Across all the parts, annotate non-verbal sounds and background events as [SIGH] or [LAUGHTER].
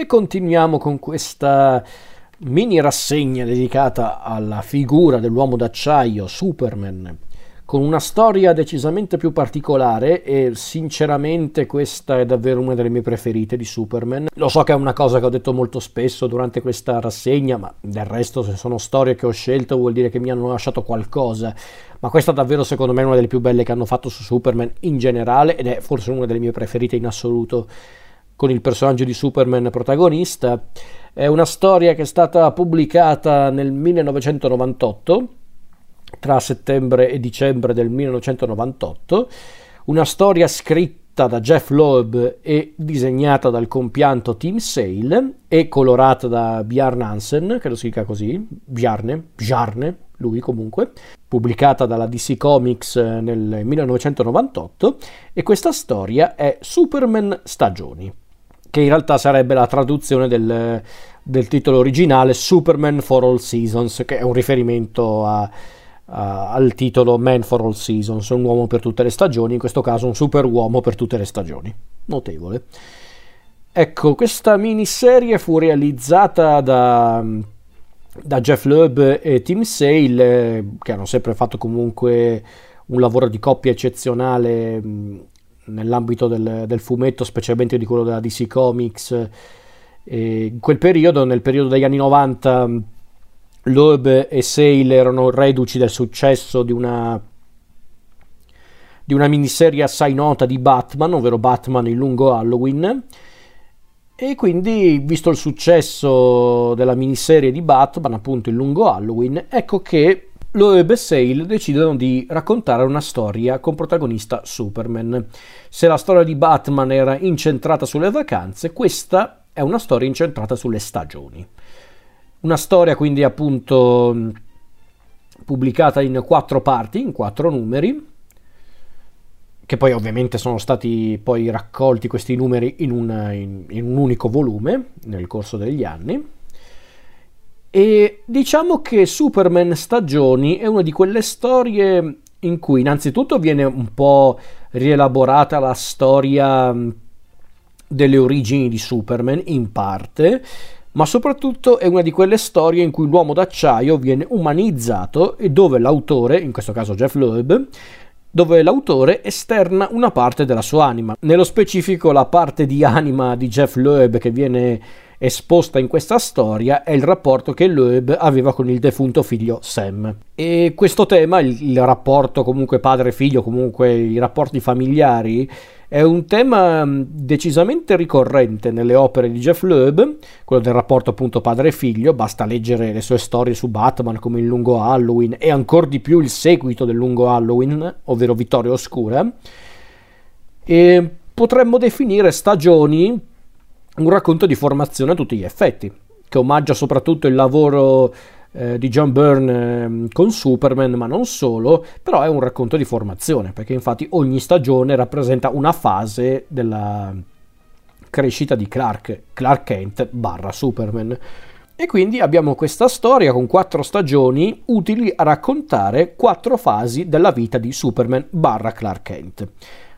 E continuiamo con questa mini rassegna dedicata alla figura dell'uomo d'acciaio Superman con una storia decisamente più particolare e sinceramente questa è davvero una delle mie preferite di Superman. Lo so che è una cosa che ho detto molto spesso durante questa rassegna, ma del resto se sono storie che ho scelto vuol dire che mi hanno lasciato qualcosa. Ma questa davvero secondo me è una delle più belle che hanno fatto su Superman in generale ed è forse una delle mie preferite in assoluto con il personaggio di Superman protagonista. È una storia che è stata pubblicata nel 1998 tra settembre e dicembre del 1998, una storia scritta da Jeff Loeb e disegnata dal compianto Tim Sale e colorata da Bjarne Hansen, che lo si dica così, Bjarne, Bjarne, lui comunque, pubblicata dalla DC Comics nel 1998 e questa storia è Superman Stagioni, che in realtà sarebbe la traduzione del, del titolo originale Superman for All Seasons, che è un riferimento a uh, al titolo Man for All Seasons, un uomo per tutte le stagioni, in questo caso un super uomo per tutte le stagioni. Notevole. Ecco, questa miniserie fu realizzata da, da Jeff Loeb e Tim Sale, eh, che hanno sempre fatto comunque un lavoro di coppia eccezionale mh, nell'ambito del, del, fumetto, specialmente di quello della DC Comics. E in quel periodo, nel periodo degli anni 90, Loeb e Sale erano reduci del successo di una, di una miniserie assai nota di Batman, ovvero Batman il lungo Halloween. E quindi, visto il successo della miniserie di Batman, appunto il lungo Halloween, ecco che Loeb e Sale decidono di raccontare una storia con protagonista Superman. Se la storia di Batman era incentrata sulle vacanze, questa è una storia incentrata sulle stagioni. Una storia quindi appunto pubblicata in quattro parti, in quattro numeri, che poi ovviamente sono stati poi raccolti questi numeri in un, in, in un unico volume nel corso degli anni. E diciamo che Superman Stagioni è una di quelle storie in cui innanzitutto viene un po' rielaborata la storia delle origini di Superman in parte, ma soprattutto è una di quelle storie in cui l'uomo d'acciaio viene umanizzato e dove l'autore, in questo caso Jeff Loeb, dove l'autore esterna una parte della sua anima. Nello specifico la parte di anima di Jeff Loeb che viene esposta in questa storia è il rapporto che Loeb aveva con il defunto figlio Sam. E questo tema, il, il rapporto comunque padre-figlio, comunque i rapporti familiari, è un tema mm, decisamente ricorrente nelle opere di Jeff Loeb, quello del rapporto appunto padre-figlio, basta leggere le sue storie su Batman come il lungo Halloween e ancora di più il seguito del lungo Halloween, ovvero Vittoria Oscura. E potremmo definire stagioni un racconto di formazione a tutti gli effetti, che omaggia soprattutto il lavoro eh, di John Byrne eh, con Superman, ma non solo, però è un racconto di formazione, perché infatti ogni stagione rappresenta una fase della crescita di Clark, Clark Kent barra Superman. E quindi abbiamo questa storia con quattro stagioni utili a raccontare quattro fasi della vita di Superman barra Clark Kent.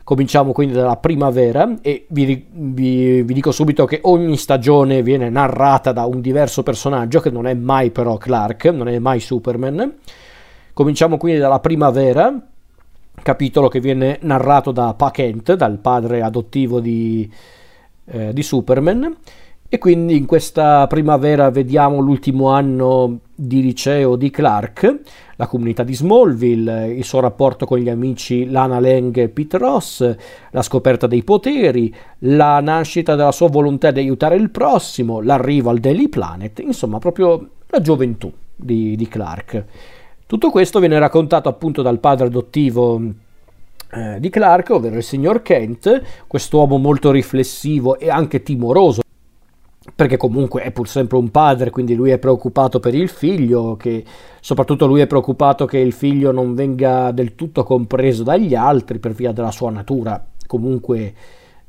Cominciamo quindi dalla primavera e vi, vi, vi, dico subito che ogni stagione viene narrata da un diverso personaggio che non è mai però Clark, non è mai Superman. Cominciamo quindi dalla primavera, capitolo che viene narrato da Pa Kent, dal padre adottivo di, eh, di Superman. E quindi in questa primavera vediamo l'ultimo anno di liceo di Clark, la comunità di Smallville, il suo rapporto con gli amici Lana Lang e Pete Ross, la scoperta dei poteri, la nascita della sua volontà di aiutare il prossimo, l'arrivo al Daily Planet, insomma proprio la gioventù di, di Clark. Tutto questo viene raccontato appunto dal padre adottivo eh, di Clark, ovvero il signor Kent, quest'uomo molto riflessivo e anche timoroso perché comunque è pur sempre un padre, quindi lui è preoccupato per il figlio, che soprattutto lui è preoccupato che il figlio non venga del tutto compreso dagli altri per via della sua natura comunque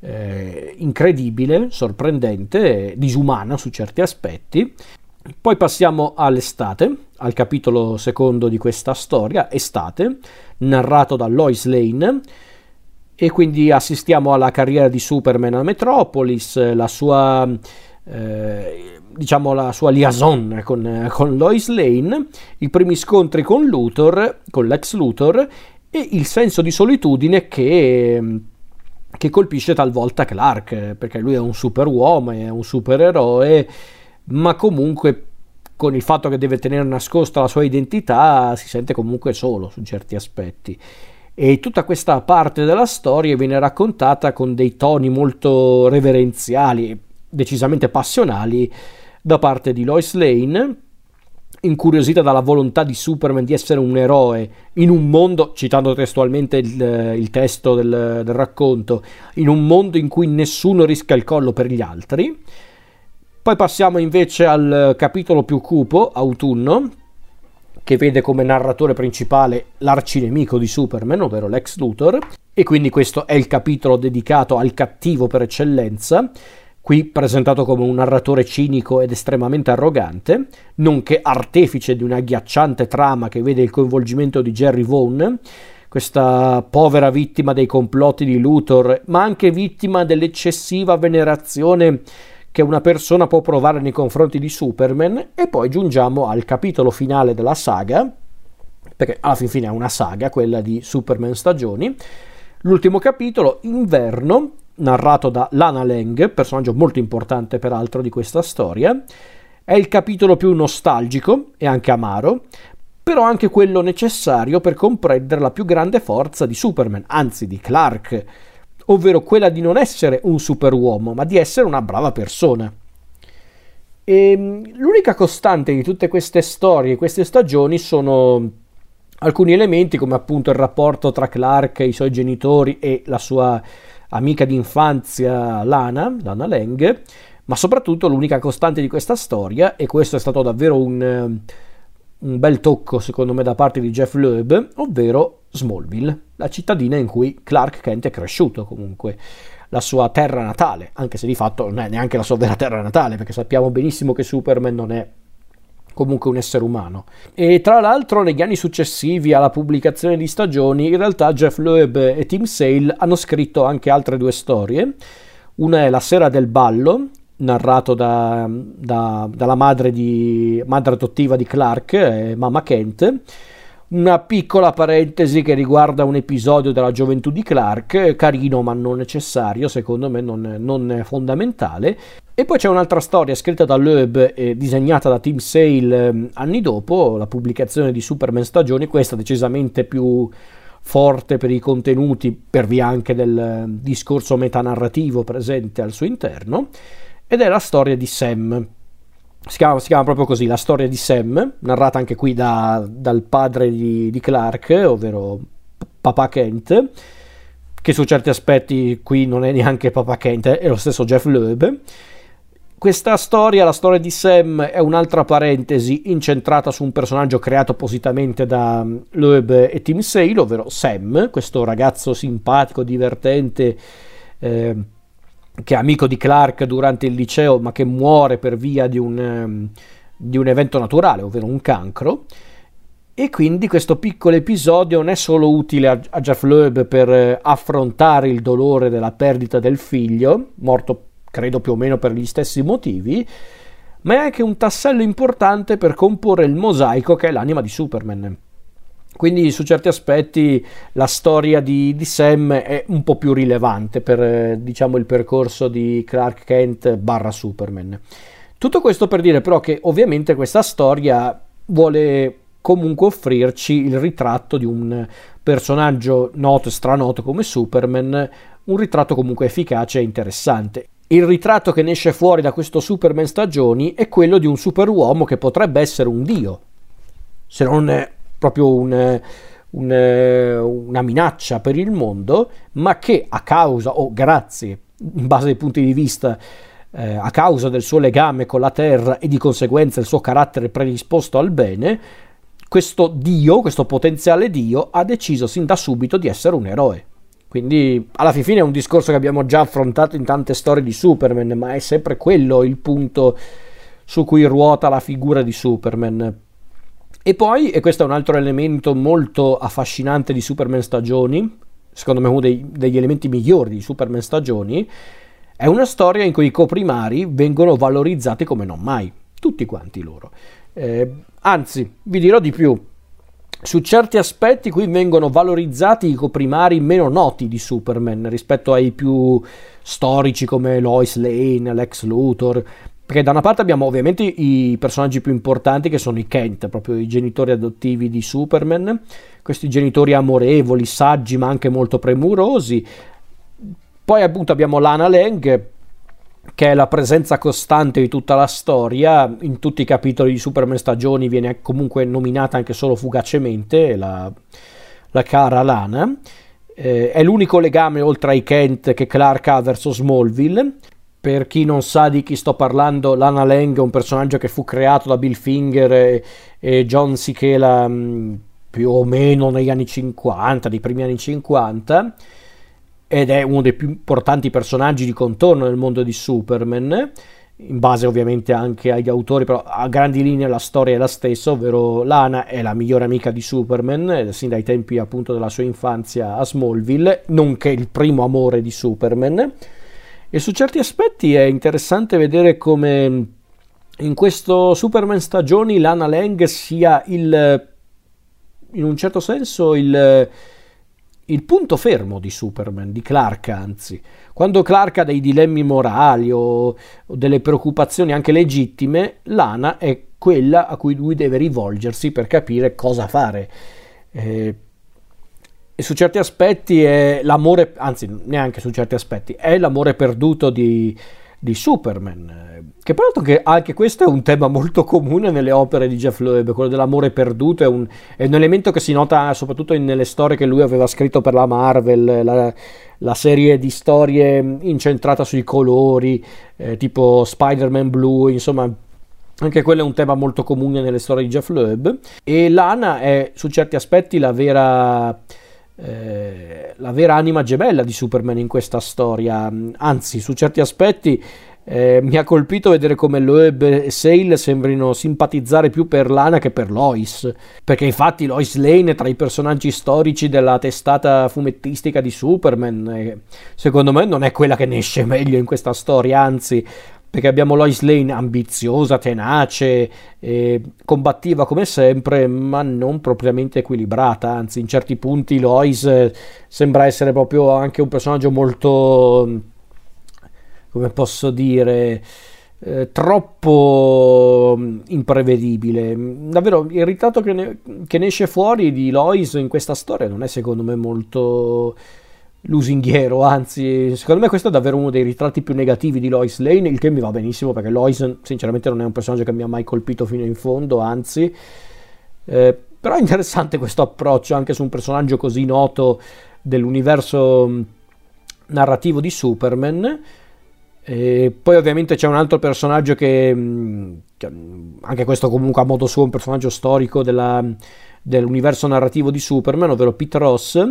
eh, incredibile, sorprendente, disumana su certi aspetti. Poi passiamo all'estate, al capitolo secondo di questa storia, estate, narrato da Lois Lane, e quindi assistiamo alla carriera di Superman a Metropolis, la sua eh, diciamo la sua liaison con, con, Lois Lane, i primi scontri con Luthor, con l'ex Luthor e il senso di solitudine che, che colpisce talvolta Clark, perché lui è un superuomo, è un supereroe, ma comunque con il fatto che deve tenere nascosta la sua identità si sente comunque solo su certi aspetti. E tutta questa parte della storia viene raccontata con dei toni molto reverenziali, decisamente passionali da parte di Lois Lane, incuriosita dalla volontà di Superman di essere un eroe in un mondo, citando testualmente il, il testo del, del, racconto, in un mondo in cui nessuno rischia il collo per gli altri. Poi passiamo invece al capitolo più cupo, autunno, che vede come narratore principale l'arcinemico di Superman, ovvero Lex Luthor, e quindi questo è il capitolo dedicato al cattivo per eccellenza, qui presentato come un narratore cinico ed estremamente arrogante, nonché artefice di una agghiacciante trama che vede il coinvolgimento di Jerry Vaughan, questa povera vittima dei complotti di Luthor, ma anche vittima dell'eccessiva venerazione che una persona può provare nei confronti di Superman e poi giungiamo al capitolo finale della saga, perché alla fin fine è una saga, quella di Superman Stagioni. L'ultimo capitolo, Inverno, narrato da Lana Lang, personaggio molto importante peraltro di questa storia. È il capitolo più nostalgico e anche amaro, però anche quello necessario per comprendere la più grande forza di Superman, anzi di Clark, ovvero quella di non essere un superuomo, ma di essere una brava persona. E ehm, l'unica costante di tutte queste storie, queste stagioni, sono alcuni elementi come appunto il rapporto tra Clark e i suoi genitori e la sua amica d'infanzia Lana, Lana Lang, ma soprattutto l'unica costante di questa storia, e questo è stato davvero un, un bel tocco secondo me da parte di Jeff Loeb, ovvero Smallville, la cittadina in cui Clark Kent è cresciuto comunque, la sua terra natale, anche se di fatto non è neanche la sua vera terra natale, perché sappiamo benissimo che Superman non è comunque un essere umano. E tra l'altro negli anni successivi alla pubblicazione di stagioni, in realtà Jeff Loeb e Tim Sale hanno scritto anche altre due storie. Una è La sera del ballo, narrato da, da, dalla madre, di, madre adottiva di Clark, eh, Mama Kent, una piccola parentesi che riguarda un episodio della gioventù di Clark, carino ma non necessario, secondo me non, non fondamentale. E poi c'è un'altra storia scritta da Loeb e disegnata da Tim Sale eh, anni dopo, la pubblicazione di Superman Stagioni, questa decisamente più forte per i contenuti, per via anche del discorso metanarrativo presente al suo interno, ed è la storia di Sam, si chiama, si chiama, proprio così, la storia di Sam, narrata anche qui da, dal padre di, di, Clark, ovvero Papa Kent, che su certi aspetti qui non è neanche Papa Kent, è lo stesso Jeff Loeb. Questa storia, la storia di Sam, è un'altra parentesi incentrata su un personaggio creato appositamente da Loeb e Tim Sale, ovvero Sam, questo ragazzo simpatico, divertente, eh, che è amico di Clark durante il liceo, ma che muore per via di un, um, di un evento naturale, ovvero un cancro. E quindi questo piccolo episodio non è solo utile a, a Jeff Loeb per eh, affrontare il dolore della perdita del figlio, morto credo più o meno per gli stessi motivi, ma è anche un tassello importante per comporre il mosaico che è l'anima di Superman. Quindi su certi aspetti la storia di, di, Sam è un po' più rilevante per eh, diciamo, il percorso di Clark Kent barra Superman. Tutto questo per dire però che ovviamente questa storia vuole comunque offrirci il ritratto di un personaggio noto e stranoto come Superman, un ritratto comunque efficace e interessante. Il ritratto che ne esce fuori da questo Superman stagioni è quello di un superuomo che potrebbe essere un dio, se non è proprio un, un, una minaccia per il mondo, ma che a causa o grazie, in base ai punti di vista, eh, a causa del suo legame con la terra e di conseguenza il suo carattere predisposto al bene, questo Dio, questo potenziale Dio, ha deciso sin da subito di essere un eroe. Quindi alla fine è un discorso che abbiamo già affrontato in tante storie di Superman, ma è sempre quello il punto su cui ruota la figura di Superman. E poi, e questo è un altro elemento molto affascinante di Superman Stagioni, secondo me uno dei, degli elementi migliori di Superman Stagioni, È una storia in cui i coprimari vengono valorizzati come non mai, tutti quanti loro. Eh, anzi, vi dirò di più, su certi aspetti qui vengono valorizzati i coprimari meno noti di Superman rispetto ai più storici come Lois Lane, Lex Luthor, perché da una parte abbiamo ovviamente i personaggi più importanti che sono i Kent, proprio i genitori adottivi di Superman, questi genitori amorevoli, saggi ma anche molto premurosi. Poi appunto abbiamo Lana Lang, che è la presenza costante di tutta la storia, in tutti i capitoli di Superman stagioni viene comunque nominata anche solo fugacemente la, la cara Lana. Eh, è l'unico legame oltre ai Kent che Clark ha verso Smallville. Per chi non sa di chi sto parlando, Lana Lang è un personaggio che fu creato da Bill Finger e, e John Sichela mm, più o meno negli anni 50, nei primi anni 50 ed è uno dei più importanti personaggi di contorno nel mondo di Superman, in base ovviamente anche agli autori, però a grandi linee la storia è la stessa, ovvero Lana è la migliore amica di Superman, eh, sin dai tempi appunto della sua infanzia a Smallville, nonché il primo amore di Superman. E su certi aspetti è interessante vedere come in questo Superman stagioni Lana Lang sia il, in un certo senso, il il punto fermo di Superman, di Clark anzi. Quando Clark ha dei dilemmi morali o, delle preoccupazioni anche legittime, Lana è quella a cui lui deve rivolgersi per capire cosa fare. Eh, e su certi aspetti è l'amore, anzi neanche su certi aspetti, è l'amore perduto di, di Superman. Che peraltro che anche questo è un tema molto comune nelle opere di Jeff Loeb, quello dell'amore perduto è un, è un elemento che si nota soprattutto in, nelle storie che lui aveva scritto per la Marvel, la, la serie di storie incentrata sui colori, eh, tipo Spider-Man Blue, insomma anche quello è un tema molto comune nelle storie di Jeff Loeb e Lana è su certi aspetti la vera eh, la vera anima gemella di Superman in questa storia. Anzi, su certi aspetti eh, mi ha colpito vedere come Loeb e Sale sembrino simpatizzare più per Lana che per Lois. Perché infatti Lois Lane è tra i personaggi storici della testata fumettistica di Superman. Secondo me non è quella che ne esce meglio in questa storia, anzi perché abbiamo Lois Lane ambiziosa, tenace, eh, combattiva come sempre, ma non propriamente equilibrata, anzi in certi punti Lois eh, sembra essere proprio anche un personaggio molto, come posso dire, eh, troppo mm, imprevedibile. Davvero, il ritratto che ne, che ne esce fuori di Lois in questa storia non è secondo me molto lusinghiero, anzi, secondo me questo è davvero uno dei ritratti più negativi di Lois Lane, il che mi va benissimo perché Lois sinceramente non è un personaggio che mi ha mai colpito fino in fondo, anzi, eh, però è interessante questo approccio anche su un personaggio così noto dell'universo mm, narrativo di Superman. E poi ovviamente c'è un altro personaggio che, mm, che, anche questo comunque a modo suo un personaggio storico della, dell'universo narrativo di Superman, ovvero Pete Ross,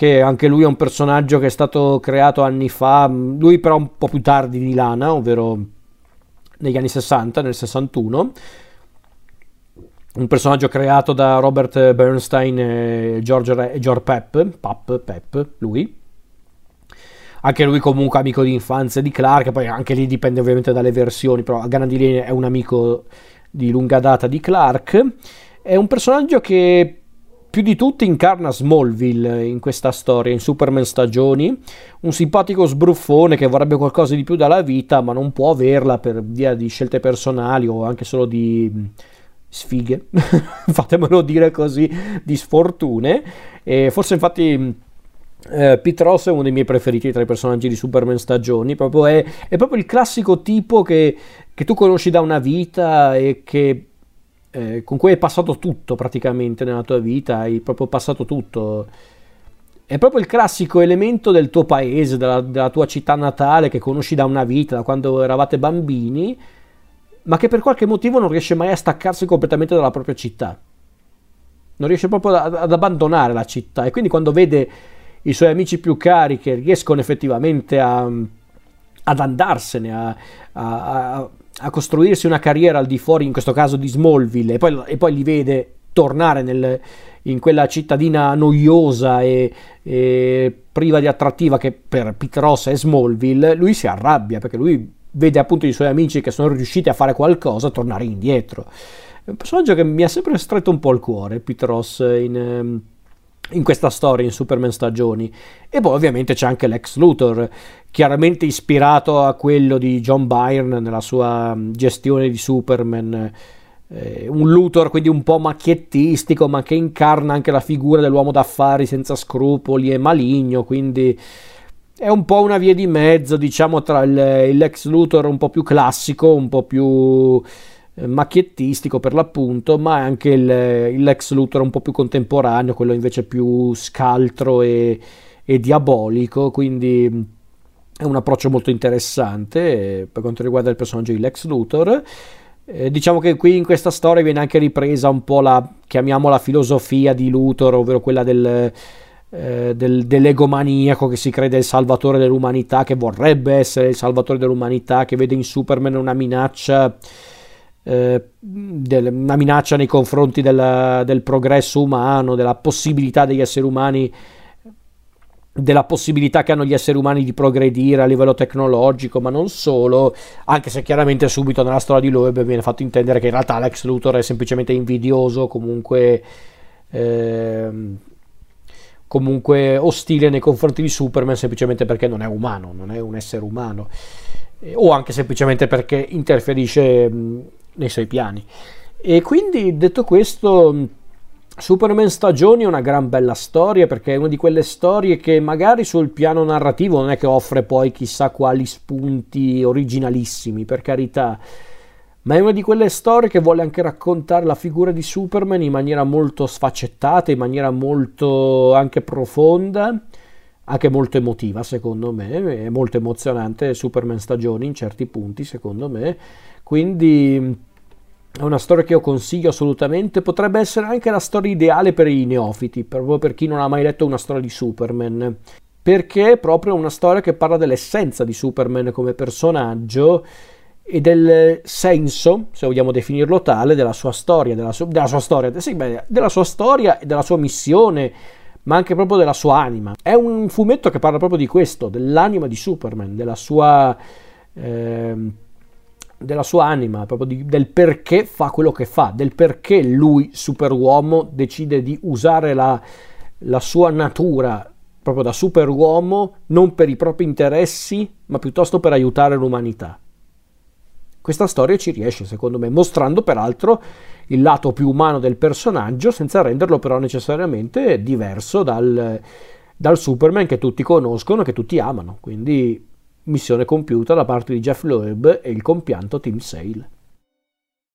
che anche lui è un personaggio che è stato creato anni fa, lui però un po' più tardi di Lana, ovvero negli anni 60, nel 61. Un personaggio creato da Robert Bernstein e George, George Pep, Pap, Pep, lui. Anche lui comunque amico di infanzia di Clark, poi anche lì dipende ovviamente dalle versioni, però linee è un amico di lunga data di Clark. È un personaggio che più di tutti incarna Smallville in questa storia, in Superman Stagioni, un simpatico sbruffone che vorrebbe qualcosa di più dalla vita, ma non può averla per via di scelte personali o anche solo di mm, sfighe, [LAUGHS] fatemelo dire così, di sfortune. E forse infatti mm, eh, Pete Ross è uno dei miei preferiti tra i personaggi di Superman Stagioni, proprio è, è, proprio il classico tipo che, che tu conosci da una vita e che eh, con cui hai passato tutto praticamente nella tua vita, hai proprio passato tutto. È proprio il classico elemento del tuo paese, della, della tua città natale che conosci da una vita, da quando eravate bambini, ma che per qualche motivo non riesce mai a staccarsi completamente dalla propria città. Non riesce proprio ad, ad abbandonare la città e quindi quando vede i suoi amici più cari che riescono effettivamente a, ad andarsene, a, a, a costruirsi una carriera al di fuori, in questo caso di Smallville, e poi, e poi li vede tornare nel, in quella cittadina noiosa e, e, priva di attrattiva che per Pete Ross è Smallville, lui si arrabbia perché lui vede appunto i suoi amici che sono riusciti a fare qualcosa tornare indietro. È un personaggio che mi ha sempre stretto un po' il cuore, Pete Ross, in, ehm, in questa storia, in Superman Stagioni. E poi ovviamente c'è anche Lex Luthor, chiaramente ispirato a quello di John Byrne nella sua gestione di Superman eh, un Luthor quindi un po' macchiettistico, ma che incarna anche la figura dell'uomo d'affari senza scrupoli e maligno, quindi è un po' una via di mezzo, diciamo, tra il, l'ex Luthor un po' più classico, un po' più macchiettistico per l'appunto, ma anche il, il Lex Luthor un po' più contemporaneo, quello invece più scaltro e, e diabolico, quindi è un approccio molto interessante eh, per quanto riguarda il personaggio di Lex Luthor. Eh, diciamo che qui in questa storia viene anche ripresa un po' la, chiamiamola filosofia di Luthor, ovvero quella del, eh, del, dell'egomaniaco che si crede il salvatore dell'umanità, che vorrebbe essere il salvatore dell'umanità, che vede in Superman una minaccia, eh, del, una minaccia nei confronti del, del progresso umano, della possibilità degli esseri umani della possibilità che hanno gli esseri umani di progredire a livello tecnologico, ma non solo, anche se chiaramente subito nella storia di Loeb viene fatto intendere che in realtà Lex Luthor è semplicemente invidioso, comunque, eh, comunque ostile nei confronti di Superman semplicemente perché non è umano, non è un essere umano, eh, o anche semplicemente perché interferisce mh, nei suoi piani. E quindi detto questo Superman Stagioni è una gran bella storia perché è una di quelle storie che magari sul piano narrativo non è che offre poi chissà quali spunti originalissimi, per carità, ma è una di quelle storie che vuole anche raccontare la figura di Superman in maniera molto sfaccettata, in maniera molto anche profonda, anche molto emotiva secondo me, è molto emozionante Superman Stagioni in certi punti secondo me, quindi è una storia che io consiglio assolutamente, potrebbe essere anche la storia ideale per i neofiti, proprio per chi non ha mai letto una storia di Superman, perché è proprio una storia che parla dell'essenza di Superman come personaggio e del senso, se vogliamo definirlo tale, della sua storia, della, su- della sua storia, sì, beh, della sua storia e della sua missione, ma anche proprio della sua anima. È un fumetto che parla proprio di questo, dell'anima di Superman, della sua... Eh, della sua anima, proprio di, del perché fa quello che fa, del perché lui, superuomo, decide di usare la, la sua natura proprio da superuomo non per i propri interessi, ma piuttosto per aiutare l'umanità. Questa storia ci riesce, secondo me, mostrando peraltro il lato più umano del personaggio, senza renderlo però necessariamente diverso dal, dal Superman che tutti conoscono, che tutti amano. Quindi missione compiuta da parte di Jeff Loeb e il compianto Tim Sale.